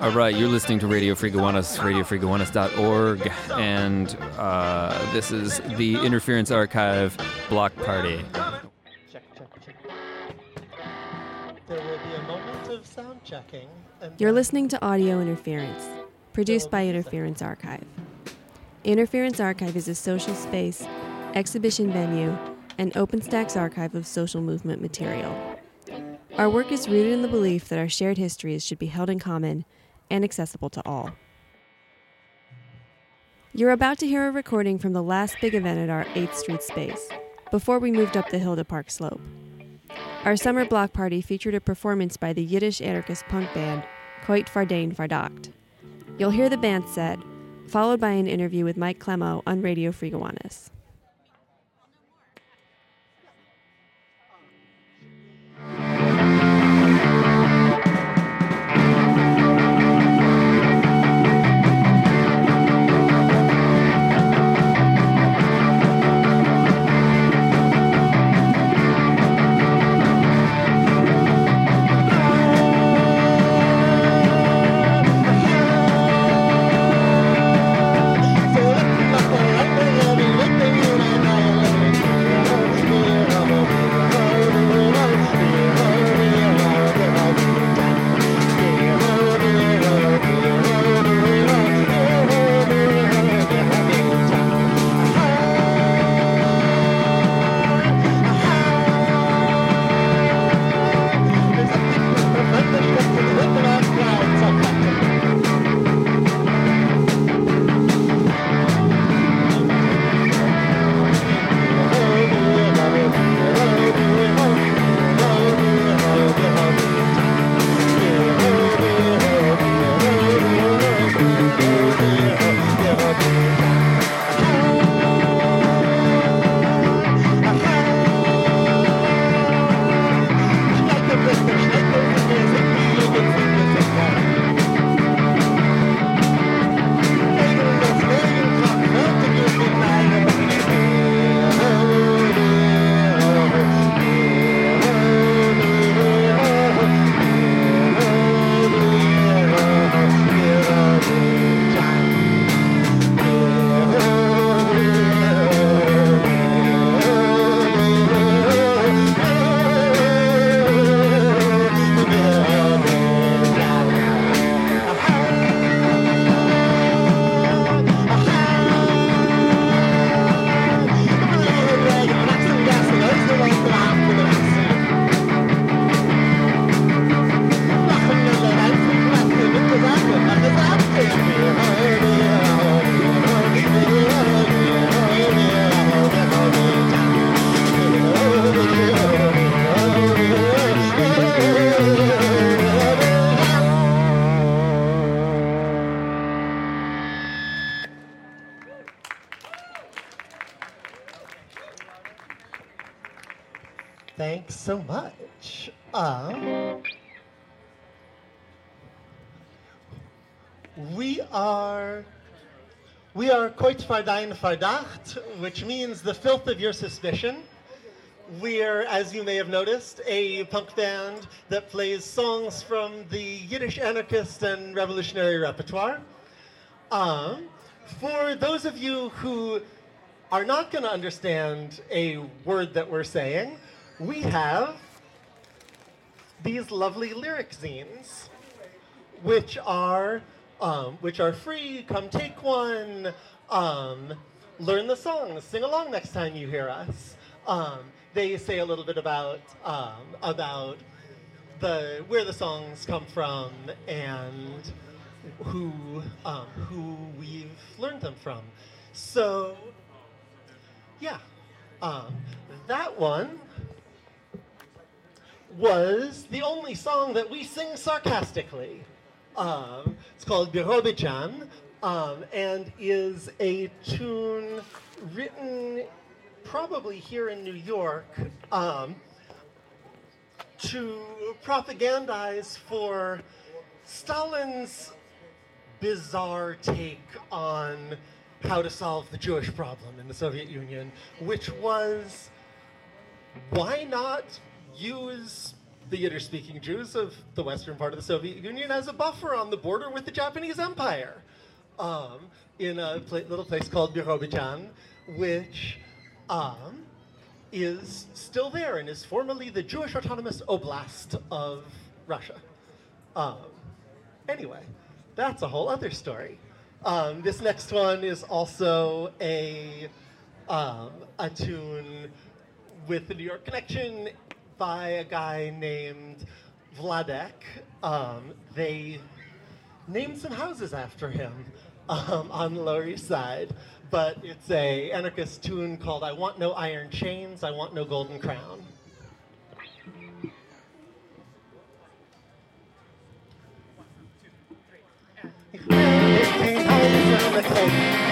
All right, you're listening to Radio Free Gowanus, radiofreegowanus.org, and uh, this is the Interference Archive Block Party. Check, check, check. There will be a moment of sound checking. And You're listening to Audio Interference, produced by Interference Archive. Interference Archive is a social space, exhibition venue, and open stacks archive of social movement material. Our work is rooted in the belief that our shared histories should be held in common and accessible to all. You're about to hear a recording from the last big event at our 8th Street space, before we moved up the hill to Park Slope. Our summer block party featured a performance by the Yiddish anarchist punk band Koit Fardain Fardacht. You'll hear the band set, followed by an interview with Mike Clemo on Radio Free Gowanus. We are we are Koit Fardain Fardacht, which means the filth of your suspicion. We're, as you may have noticed, a punk band that plays songs from the Yiddish anarchist and revolutionary repertoire. Um, for those of you who are not going to understand a word that we're saying, we have these lovely lyric zines, which are um, which are free. Come take one. Um, learn the songs. Sing along next time you hear us. Um, they say a little bit about um, about the where the songs come from and who um, who we've learned them from. So yeah, that one was the only song that we sing sarcastically. Um, it's called Birobidzhan um, and is a tune written probably here in New York um, to propagandize for Stalin's bizarre take on how to solve the Jewish problem in the Soviet Union, which was why not use the Yiddish speaking Jews of the western part of the Soviet Union as a buffer on the border with the Japanese Empire um, in a pla- little place called Birobidzhan, which um, is still there and is formerly the Jewish Autonomous Oblast of Russia. Um, anyway, that's a whole other story. Um, this next one is also a um, a tune with the New York connection by a guy named Vladeck. Um, they named some houses after him um, on the Lower East Side, but it's a anarchist tune called "I Want No Iron Chains, I Want No Golden Crown." So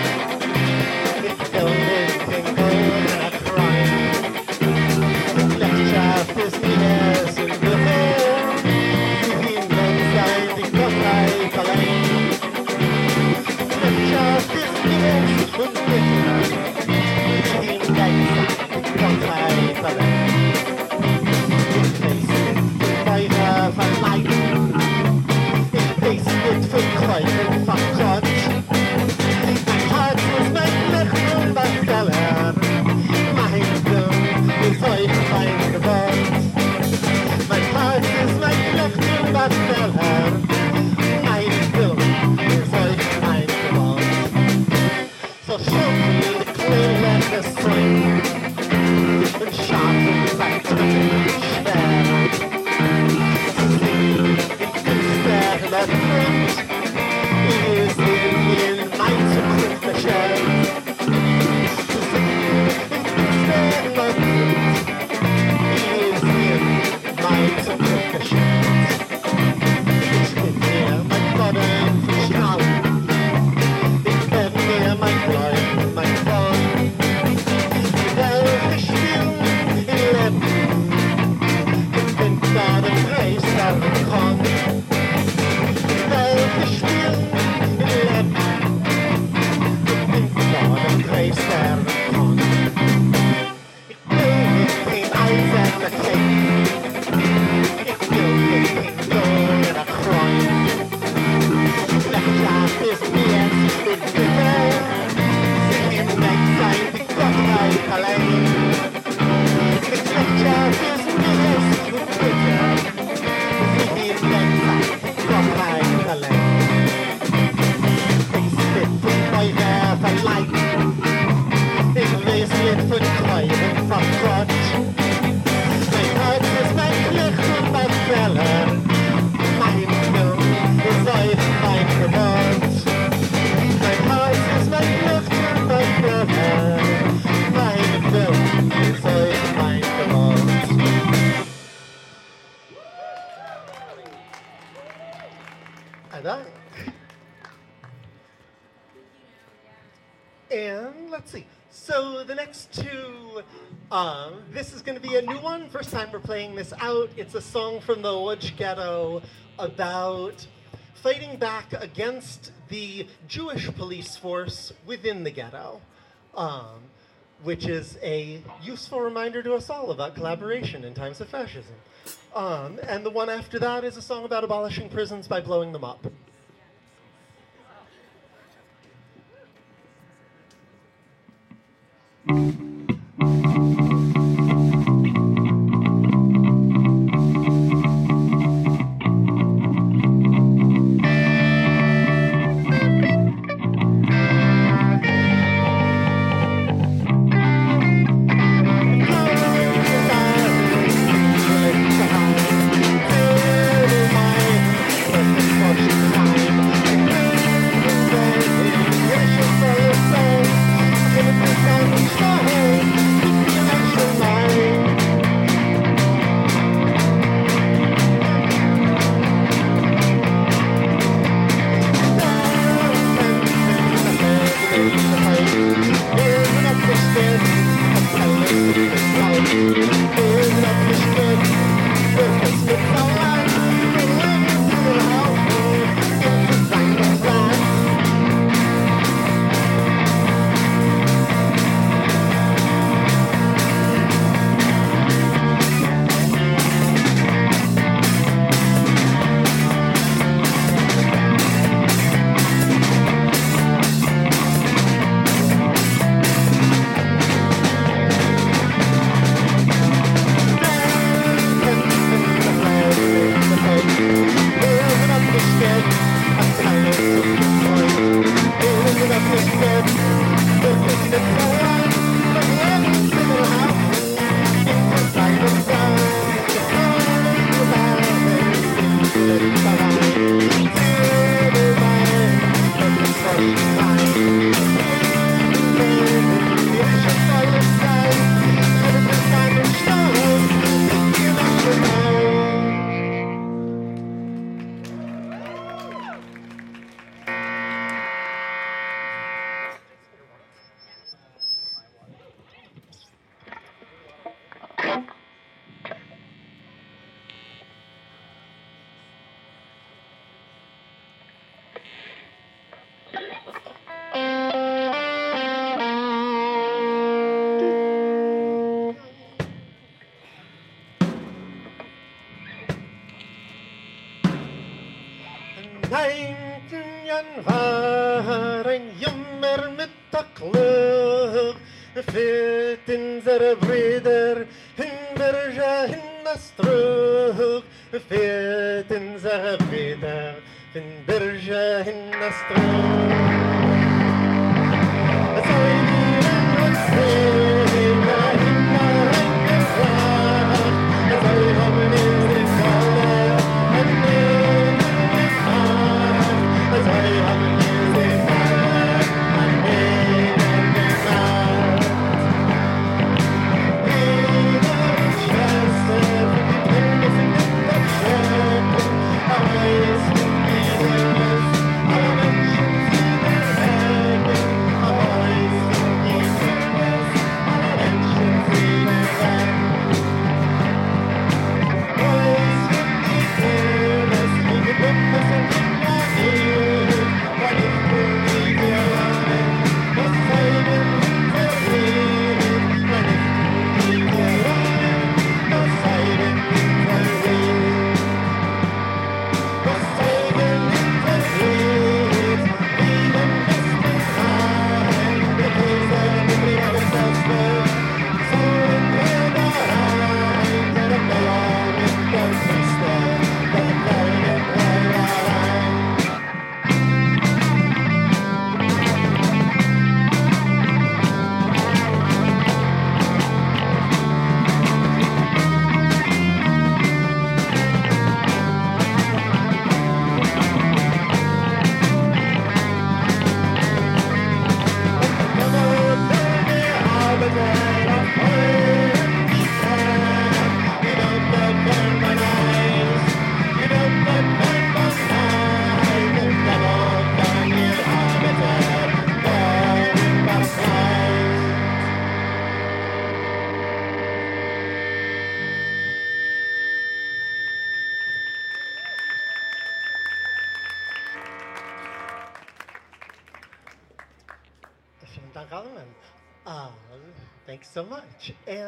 First time we're playing this out. It's a song from the Łódź Ghetto about fighting back against the Jewish police force within the ghetto, um, which is a useful reminder to us all about collaboration in times of fascism. Um, and the one after that is a song about abolishing prisons by blowing them up.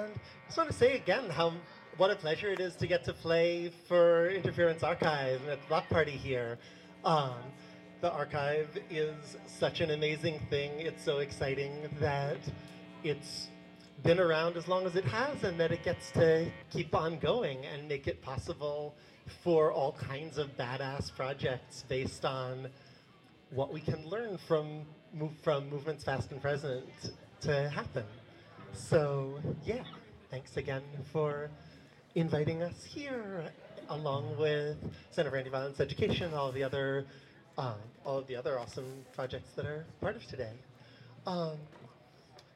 And I just want to say again how what a pleasure it is to get to play for Interference Archive at the Block Party here. Um, the archive is such an amazing thing. It's so exciting that it's been around as long as it has and that it gets to keep on going and make it possible for all kinds of badass projects based on what we can learn from from movements past and present to happen. So yeah, thanks again for inviting us here, along with Center for Anti-Violence Education, all the other, uh, all of the other awesome projects that are part of today. Um,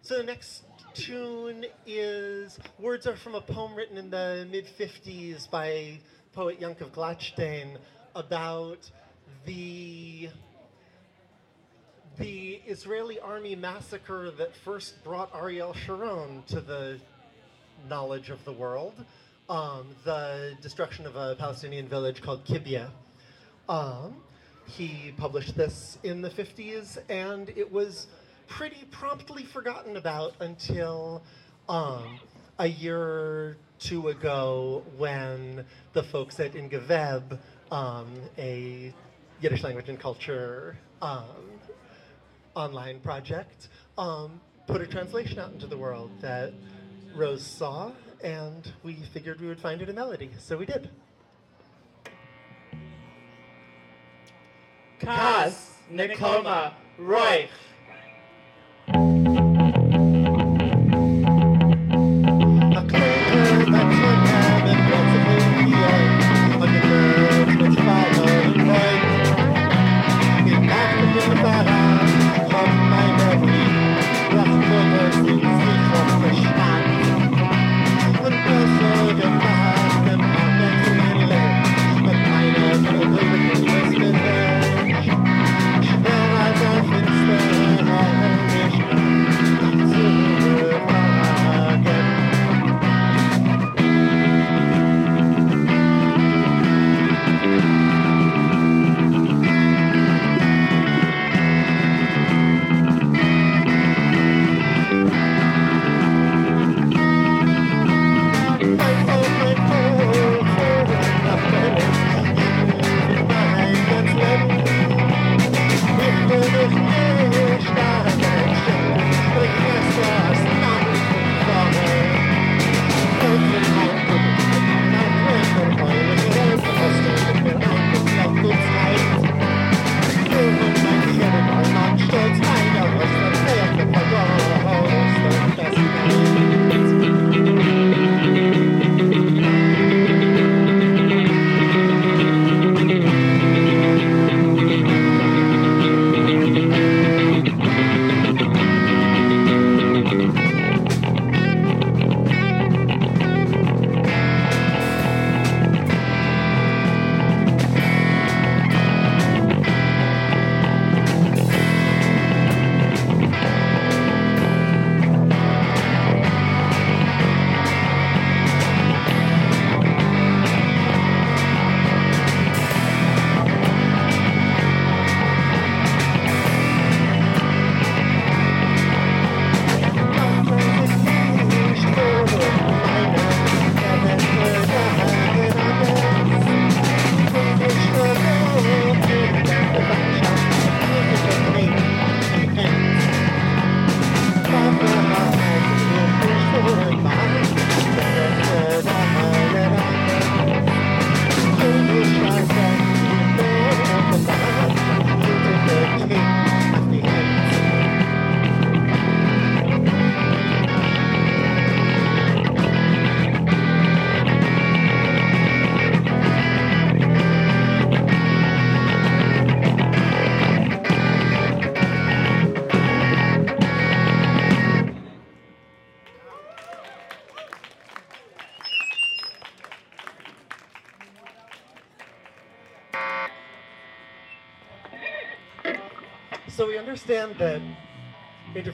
so the next tune is words are from a poem written in the mid 50s by poet Yankov Glatstein about the the Israeli army massacre that first brought Ariel Sharon to the knowledge of the world, um, the destruction of a Palestinian village called Qibya. Um, he published this in the 50s, and it was pretty promptly forgotten about until um, a year or two ago when the folks at In geveb, um, a Yiddish language and culture um, online project, um, put a translation out into the world that Rose saw, and we figured we would find it a melody, so we did. Kaz, Nekoma, Roy.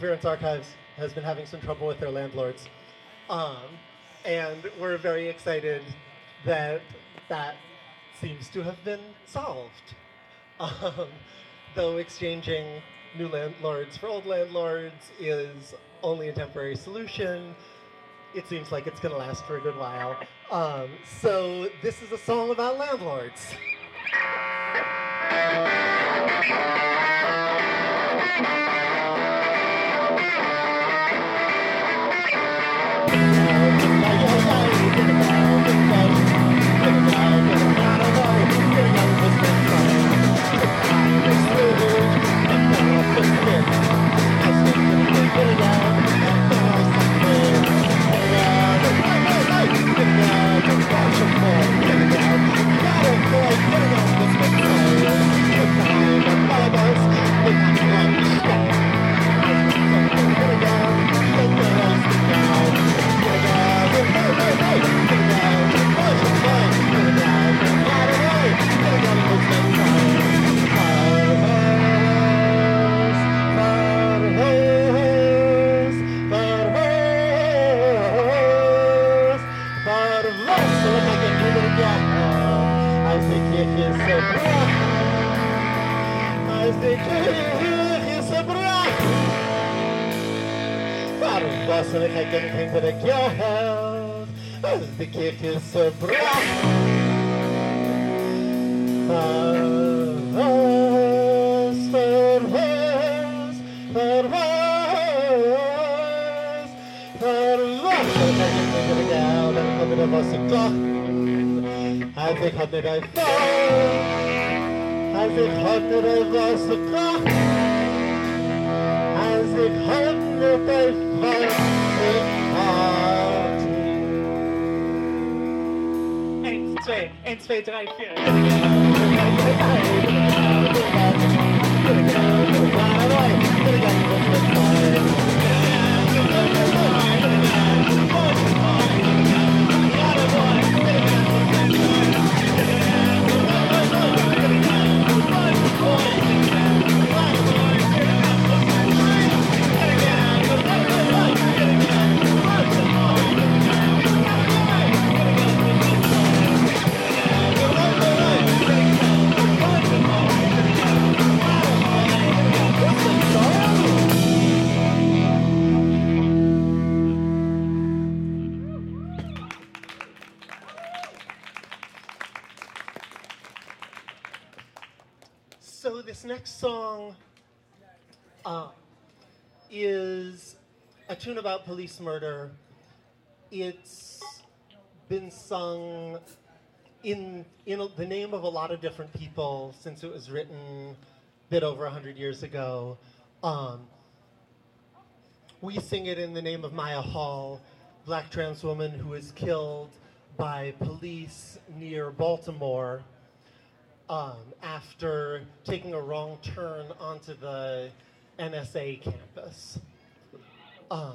Interference Archives has been having some trouble with their landlords. Um, and we're very excited that that seems to have been solved. Um, though exchanging new landlords for old landlords is only a temporary solution, it seems like it's going to last for a good while. Um, so this is a song about landlords. Heb geen geen dat ik jou held. Als de kerk is verwas, verwas, verwas. Ik heb geen geen dat ik jou, dan kom ik er was ik toch. Als ik had net een val. Ik had 1, 2, 1, 2, 3, 4. Next song uh, is a tune about police murder. It's been sung in in the name of a lot of different people since it was written a bit over hundred years ago. Um, we sing it in the name of Mya Hall, black trans woman who was killed by police near Baltimore um, after taking a wrong turn onto the NSA campus. Um,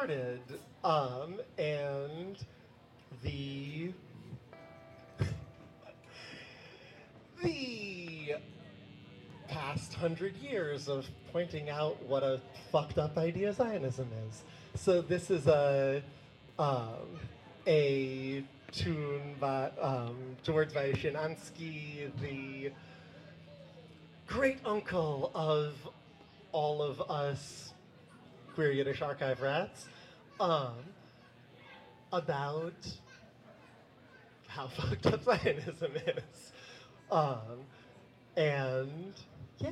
started, um, and the the past hundred years of pointing out what a fucked up idea Zionism is. So this is a um, a tune by um, George Vaishinansky, the great uncle of all of us queer Yiddish archive rats, um, about how fucked up Zionism is. Um, and yeah.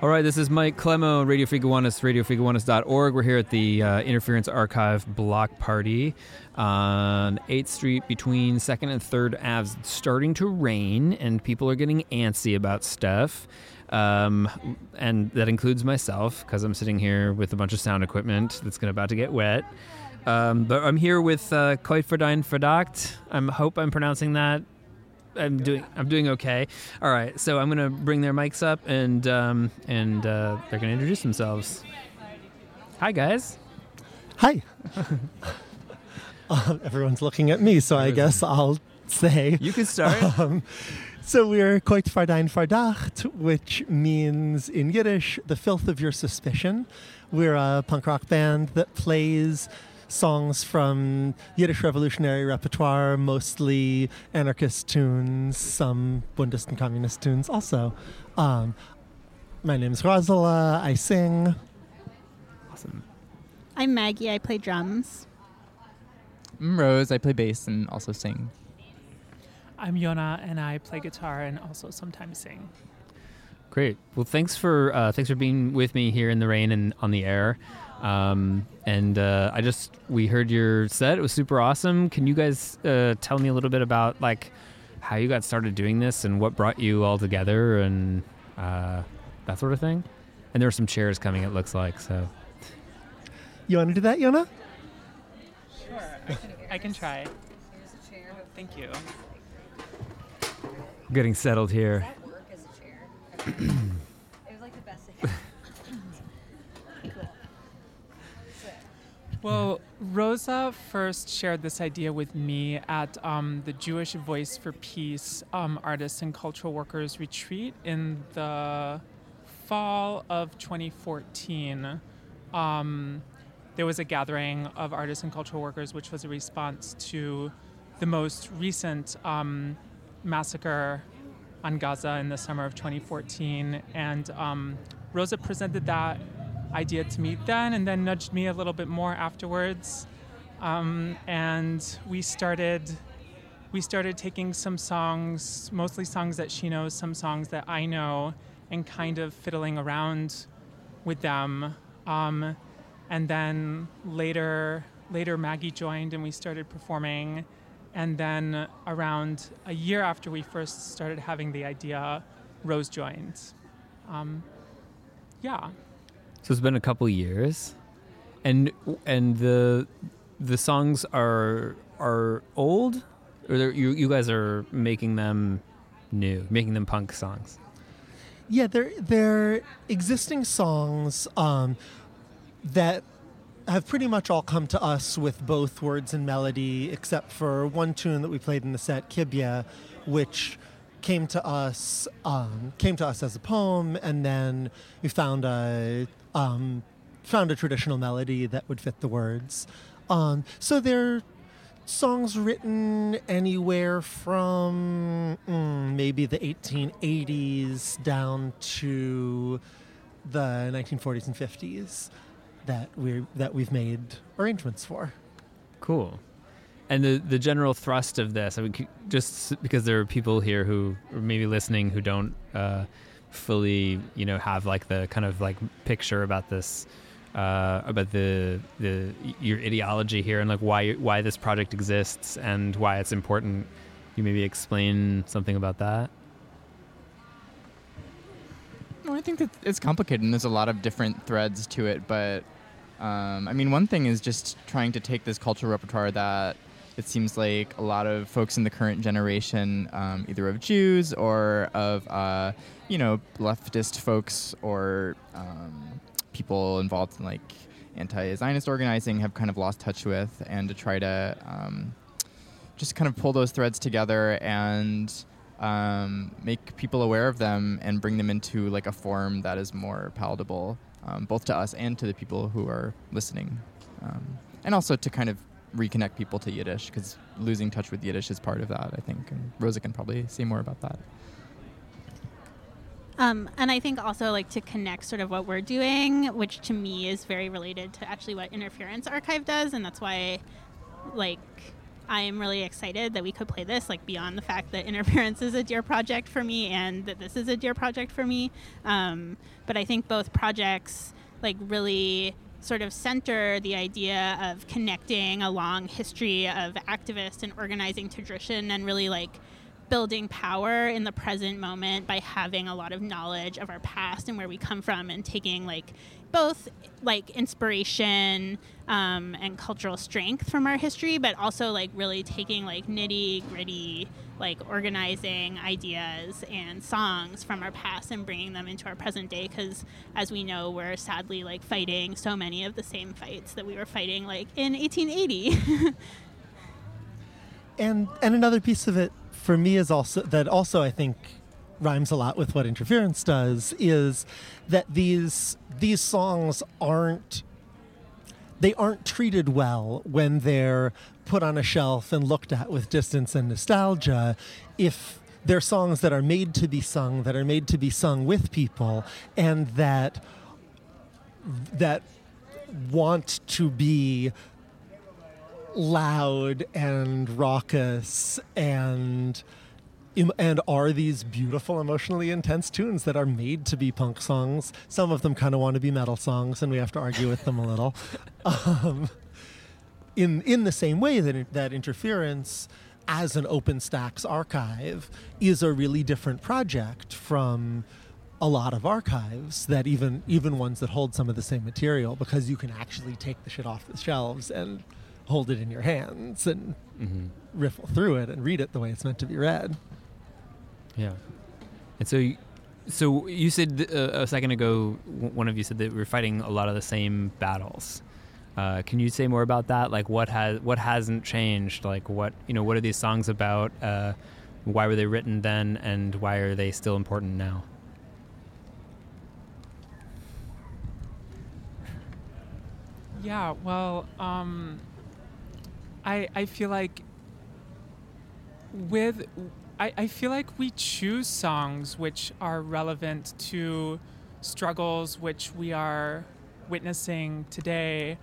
All right, this is Mike Clemo, Radio Gowanus, radiofreegowanus.org. We're here at the uh, Interference Archive Block Party on 8th Street between 2nd and 3rd Aves. It's starting to rain, and people are getting antsy about stuff. Um, and that includes myself, because I'm sitting here with a bunch of sound equipment that's gonna, about to get wet. Um, but I'm here with uh, Koitverdein Verdacht. I hope I'm pronouncing that I'm doing I'm doing okay. All right, so I'm gonna bring their mics up and um, and uh, they're gonna introduce themselves. Hi guys. Hi. uh, everyone's looking at me, so I guess I'll say. You can start. Um, so we're Koit Fardain Fardacht, which means in Yiddish, the filth of your suspicion. We're a punk rock band that plays songs from Yiddish revolutionary repertoire, mostly anarchist tunes, some Bundist and communist tunes also. Um, my is Rosala. I sing. Awesome. I'm Maggie. I play drums. I'm Rose. I play bass and also sing. I'm Yona, and I play guitar and also sometimes sing. Great. Well, thanks for uh, thanks for being with me here in the rain and on the air. Um, and uh, I just we heard your set. It was super awesome. Can you guys uh, tell me a little bit about like how you got started doing this and what brought you all together and uh, that sort of thing? And there are some chairs coming. It looks like so. You want to do that, Yona? Sure, I can, I can try. Thank you. Getting settled here. work as a chair. it was like the best thing. Well, Rosa first shared this idea with me at um, the Jewish Voice for Peace um, Artists and Cultural Workers Retreat in the fall of 2014. Um, there was a gathering of artists and cultural workers, which was a response to the most recent um, massacre on Gaza in the summer of 2014. And um, Rosa presented that idea to meet then and then nudged me a little bit more afterwards. Um, and we started we started taking some songs, mostly songs that she knows, some songs that I know, and kind of fiddling around with them. Um, and then later, later Maggie joined, and we started performing. And then around a year after we first started having the idea, Rose joined. Um, yeah. So it's been a couple years, and and the the songs are are old, or you you guys are making them new, making them punk songs. Yeah, they're they're existing songs um, that have pretty much all come to us with both words and melody, except for one tune that we played in the set, Qibya, which came to us um, came to us as a poem, and then we found a um, found a traditional melody that would fit the words. Um, so they're songs written anywhere from mm, maybe the 1880s down to the 1940s and 50s that we that we've made arrangements for. Cool. And the the general thrust of this, I mean, just because there are people here who are maybe listening who don't uh, fully, you know, have like the kind of like picture about this, uh, about the the your ideology here and like why why this project exists and why it's important. You maybe explain something about that. Well, I think that it's complicated and there's a lot of different threads to it, but um, I mean, one thing is just trying to take this cultural repertoire that it seems like a lot of folks in the current generation, um, either of Jews or of, uh, you know, leftist folks or um, people involved in like anti Zionist organizing, have kind of lost touch with, and to try to um, just kind of pull those threads together and um, make people aware of them and bring them into like a form that is more palatable, um, both to us and to the people who are listening, um, and also to kind of reconnect people to Yiddish because losing touch with Yiddish is part of that, I think. And Rosa can probably say more about that. Um, and I think also like to connect sort of what we're doing, which to me is very related to actually what Interference Archive does, and that's why, like, I am really excited that we could play this. Like beyond the fact that Interference is a dear project for me, and that this is a dear project for me. Um, but I think both projects like really sort of center the idea of connecting a long history of activist and organizing tradition, and really like building power in the present moment by having a lot of knowledge of our past and where we come from and taking like both like inspiration um, and cultural strength from our history but also like really taking like nitty gritty like organizing ideas and songs from our past and bringing them into our present day because as we know we're sadly like fighting so many of the same fights that we were fighting like in 1880 And and another piece of it for me is also that also I think rhymes a lot with what interference does is that these these songs aren't they aren't treated well when they're put on a shelf and looked at with distance and nostalgia. If they're songs that are made to be sung, that are made to be sung with people, and that that want to be loud and raucous and and are these beautiful emotionally intense tunes that are made to be punk songs some of them kind of want to be metal songs and we have to argue with them a little um, in in the same way that that interference as an open stacks archive is a really different project from a lot of archives that even even ones that hold some of the same material because you can actually take the shit off the shelves and hold it in your hands and mm-hmm. riffle through it and read it the way it's meant to be read. Yeah. And so, you, so you said uh, a second ago, one of you said that we are fighting a lot of the same battles. Uh, can you say more about that? Like, what has what hasn't changed? Like, what you know, what are these songs about? Uh, why were they written then, and why are they still important now? Yeah, well, um, I I feel like with I, I feel like we choose songs which are relevant to struggles which we are witnessing today.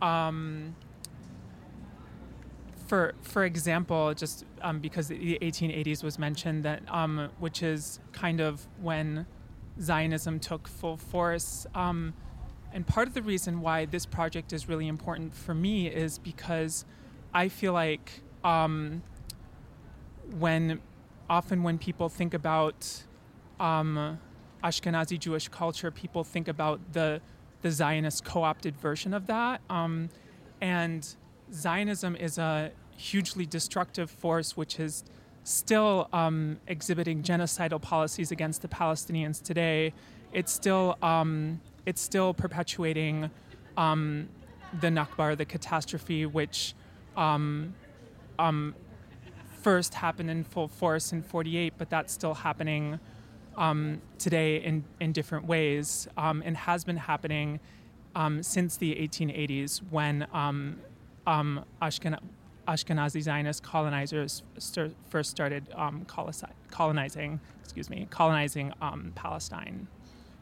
Um, for for example, just um, because the 1880s was mentioned, that um, which is kind of when Zionism took full force. Um, and part of the reason why this project is really important for me is because I feel like um, when often when people think about um, Ashkenazi Jewish culture, people think about the the Zionist co-opted version of that, um, and Zionism is a hugely destructive force, which is still um, exhibiting genocidal policies against the Palestinians today. It's still um, it's still perpetuating um, the Nakba, the catastrophe, which um, um, first happened in full force in 48, but that's still happening um, today in, in different ways um, and has been happening um, since the 1880s when um, um, Ashken- Ashkenazi Zionist colonizers st- first started um, colonizing, excuse me, colonizing Palestine.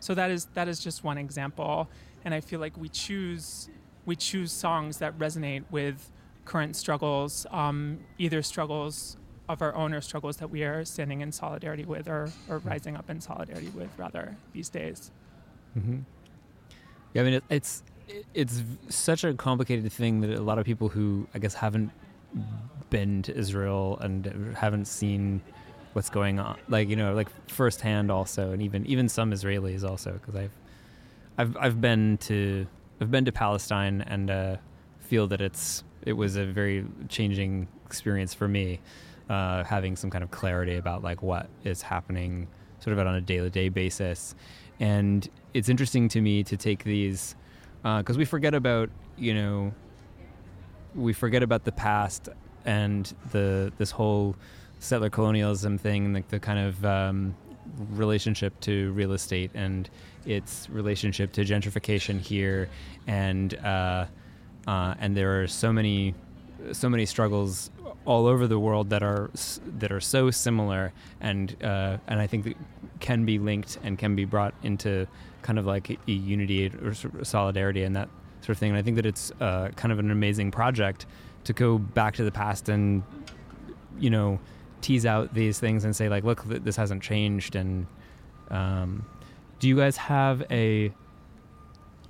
So that is that is just one example, and I feel like we choose we choose songs that resonate with current struggles, um, either struggles of our own or struggles that we are standing in solidarity with or, or hmm. rising up in solidarity with rather these days. Mm-hmm. Yeah, I mean, it, it's it's such a complicated thing that a lot of people who I guess haven't been to Israel and haven't seen what's going on, like you know, like firsthand also, and even even some Israelis also, because I've I've I've been to I've been to Palestine and uh, feel that it's it was a very changing experience for me, uh, having some kind of clarity about like what is happening sort of on a day to day basis. And it's interesting to me to take these because uh, we forget about you know we forget about the past and the this whole settler colonialism thing, like the kind of um, relationship to real estate and its relationship to gentrification here, and uh, uh, and there are so many so many struggles all over the world that are that are so similar and uh, and I think can be linked and can be brought into kind of like a unity or solidarity and that sort of thing. And I think that it's uh, kind of an amazing project to go back to the past and you know tease out these things and say like, look, this hasn't changed. And um, do you guys have a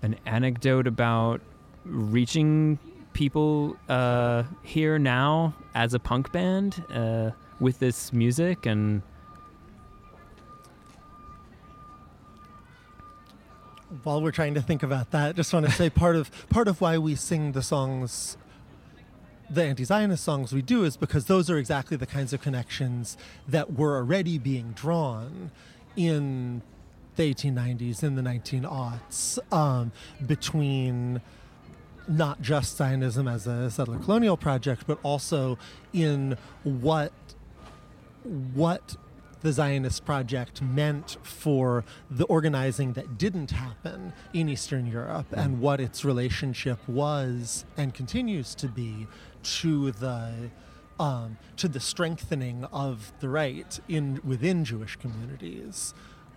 an anecdote about reaching people uh, here now as a punk band uh, with this music and while we're trying to think about that just want to say part of part of why we sing the songs the anti-Zionist songs we do is because those are exactly the kinds of connections that were already being drawn in the 1890s, in the 1900s, um, between not just Zionism as a settler colonial project, but also in what what the Zionist project meant for the organizing that didn't happen in Eastern Europe and what its relationship was and continues to be to the um, to the strengthening of the right in within Jewish communities.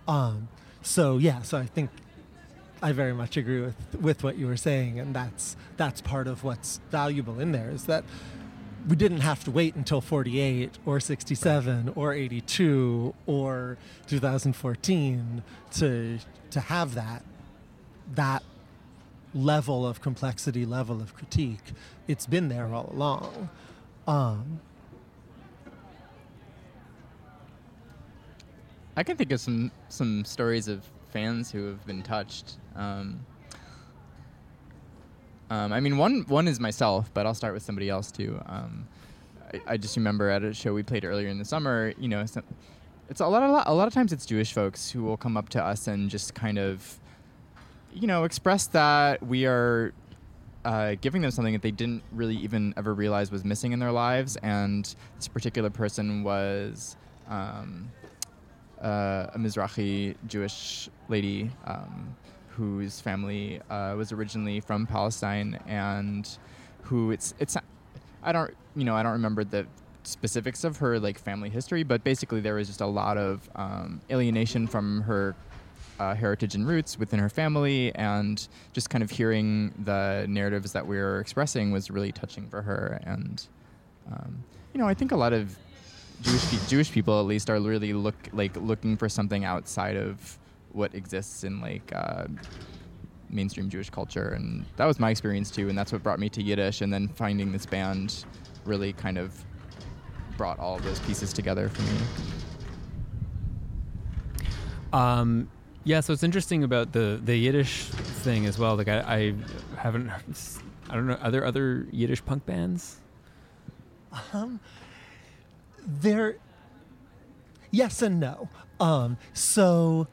Um, so yeah, so I think I very much agree with with what you were saying, and that's that's part of what's valuable in there is that we didn't have to wait until 48 or 67 or 82 or 2014 to to have that that level of complexity, level of critique. It's been there all along. Um, I can think of some some stories of fans who have been touched. Um, um, I mean, one one is myself, but I'll start with somebody else too. Um, I, I, just remember at a show we played earlier in the summer. You know, some, it's a lot, a lot a lot of times it's Jewish folks who will come up to us and just kind of, you know, express that we are uh, giving them something that they didn't really even ever realize was missing in their lives. And this particular person was um, uh, a Mizrahi Jewish lady um, whose family uh, was originally from Palestine and who it's it's I don't you know I don't remember the specifics of her like family history, but basically there was just a lot of um, alienation from her uh, heritage and roots within her family, and just kind of hearing the narratives that we were expressing was really touching for her. And um, you know, I think a lot of Jewish pe- Jewish people, at least, are really look like looking for something outside of what exists in like uh, mainstream Jewish culture, and that was my experience too. And that's what brought me to Yiddish, and then finding this band really kind of brought all of those pieces together for me. Um, yeah, so it's interesting about the the Yiddish thing as well. Like I, I haven't, I don't know, are there other Yiddish punk bands? Um, there, yes and no. Um, so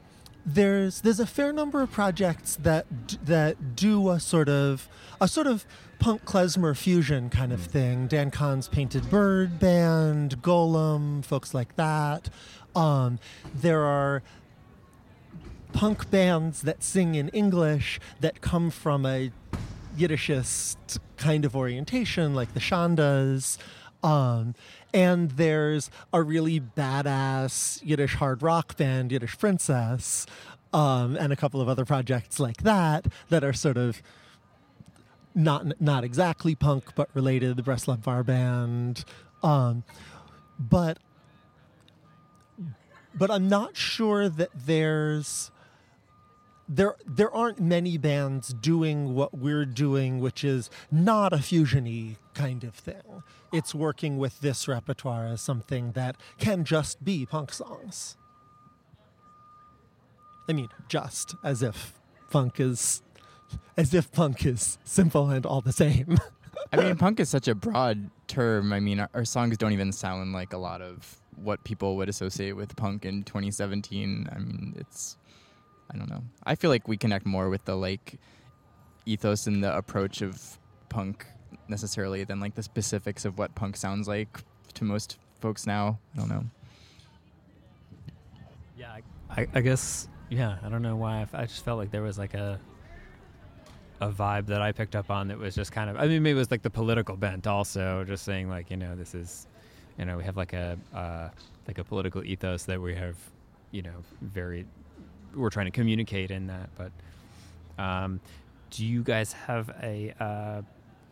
there's there's a fair number of projects that that do a sort of a sort of punk klezmer fusion kind of thing. Dan Kahn's Painted Bird Band, Golem, folks like that. Um, there are punk bands that sing in English that come from a Yiddishist kind of orientation, like the Shondes. Um, and there's a really badass Yiddish hard rock band, Yiddish Princess, um, and a couple of other projects like that that are sort of not not exactly punk but related. The Breslov Bar Band, um, but but I'm not sure that there's there there aren't many bands doing what we're doing, which is not a fusiony kind of thing. It's working with this repertoire as something that can just be punk songs. I mean, just as if funk is as if punk is simple and all the same. I mean, punk is such a broad term. I mean, our, our, songs don't even sound like a lot of what people would associate with punk in 2017. I mean, it's I don't know. I feel like we connect more with the like ethos and the approach of punk necessarily than like the specifics of what punk sounds like to most folks now. I don't know. Yeah, I, I guess. Yeah, I don't know why. I, I just felt like there was like a a vibe that I picked up on that was just kind of. I mean, maybe it was like the political bent also, just saying like you know this is, you know, we have like a uh, like a political ethos that we have, you know, very we're trying to communicate in that. But um, do you guys have a uh,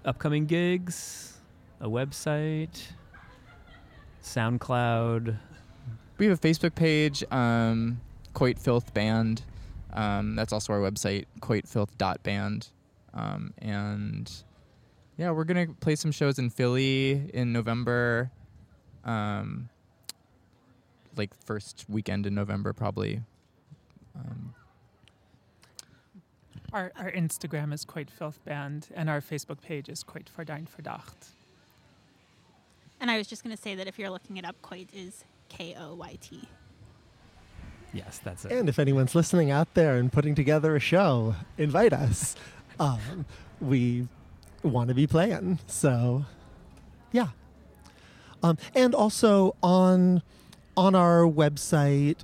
upcoming gigs, a website, SoundCloud? We have a Facebook page, um, Koyt Filth Band. Um, that's also our website, coitfilth.band. Um, and yeah, we're gonna play some shows in Philly in November. Um, like first weekend in November, probably. Um, our, our Instagram is Koyt Filth Band, and our Facebook page is Koyt Verdijn Verdacht. And I was just going to say that if you're looking it up, Koyt is K O Y T. Yes, that's it. And if anyone's listening out there and putting together a show, invite us. um, we want to be playing. So, yeah. Um, and also on on our website,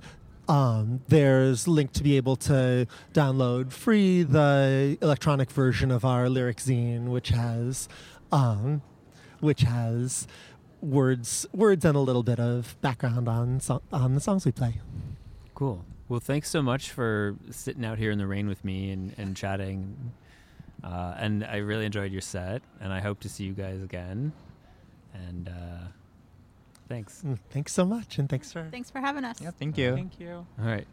um, there's link to be able to download free the electronic version of our lyric zine, which has, um, which has words, words, and a little bit of background on so- on the songs we play. Cool. Well, thanks so much for sitting out here in the rain with me and, and chatting. Uh, and I really enjoyed your set, and I hope to see you guys again. And uh, thanks. Mm, Thanks so much, and thanks for Thanks for having us. Yeah, thank you. Thank you. All right.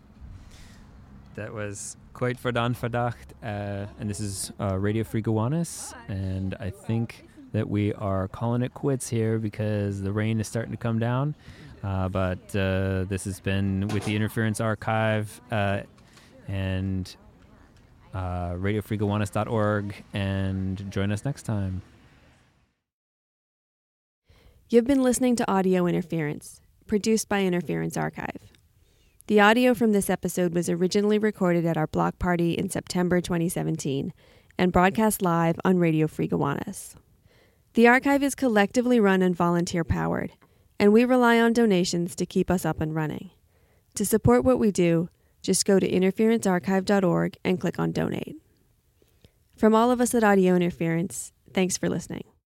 That was Koyt Verdan Verdacht, uh, and this is uh, Radio Free Gowanus, and I think that we are calling it quits here because the rain is starting to come down. Uh, but uh, this has been with the Interference Archive uh, and uh, RadioFreeGowanus.org, and join us next time. You've been listening to Audio Interference, produced by Interference Archive. The audio from this episode was originally recorded at our block party in September 2017 and broadcast live on Radio Free Gowanus. The archive is collectively run and volunteer powered, and we rely on donations to keep us up and running. To support what we do, just go to interferencearchive.org and click on donate. From all of us at Audio Interference, thanks for listening.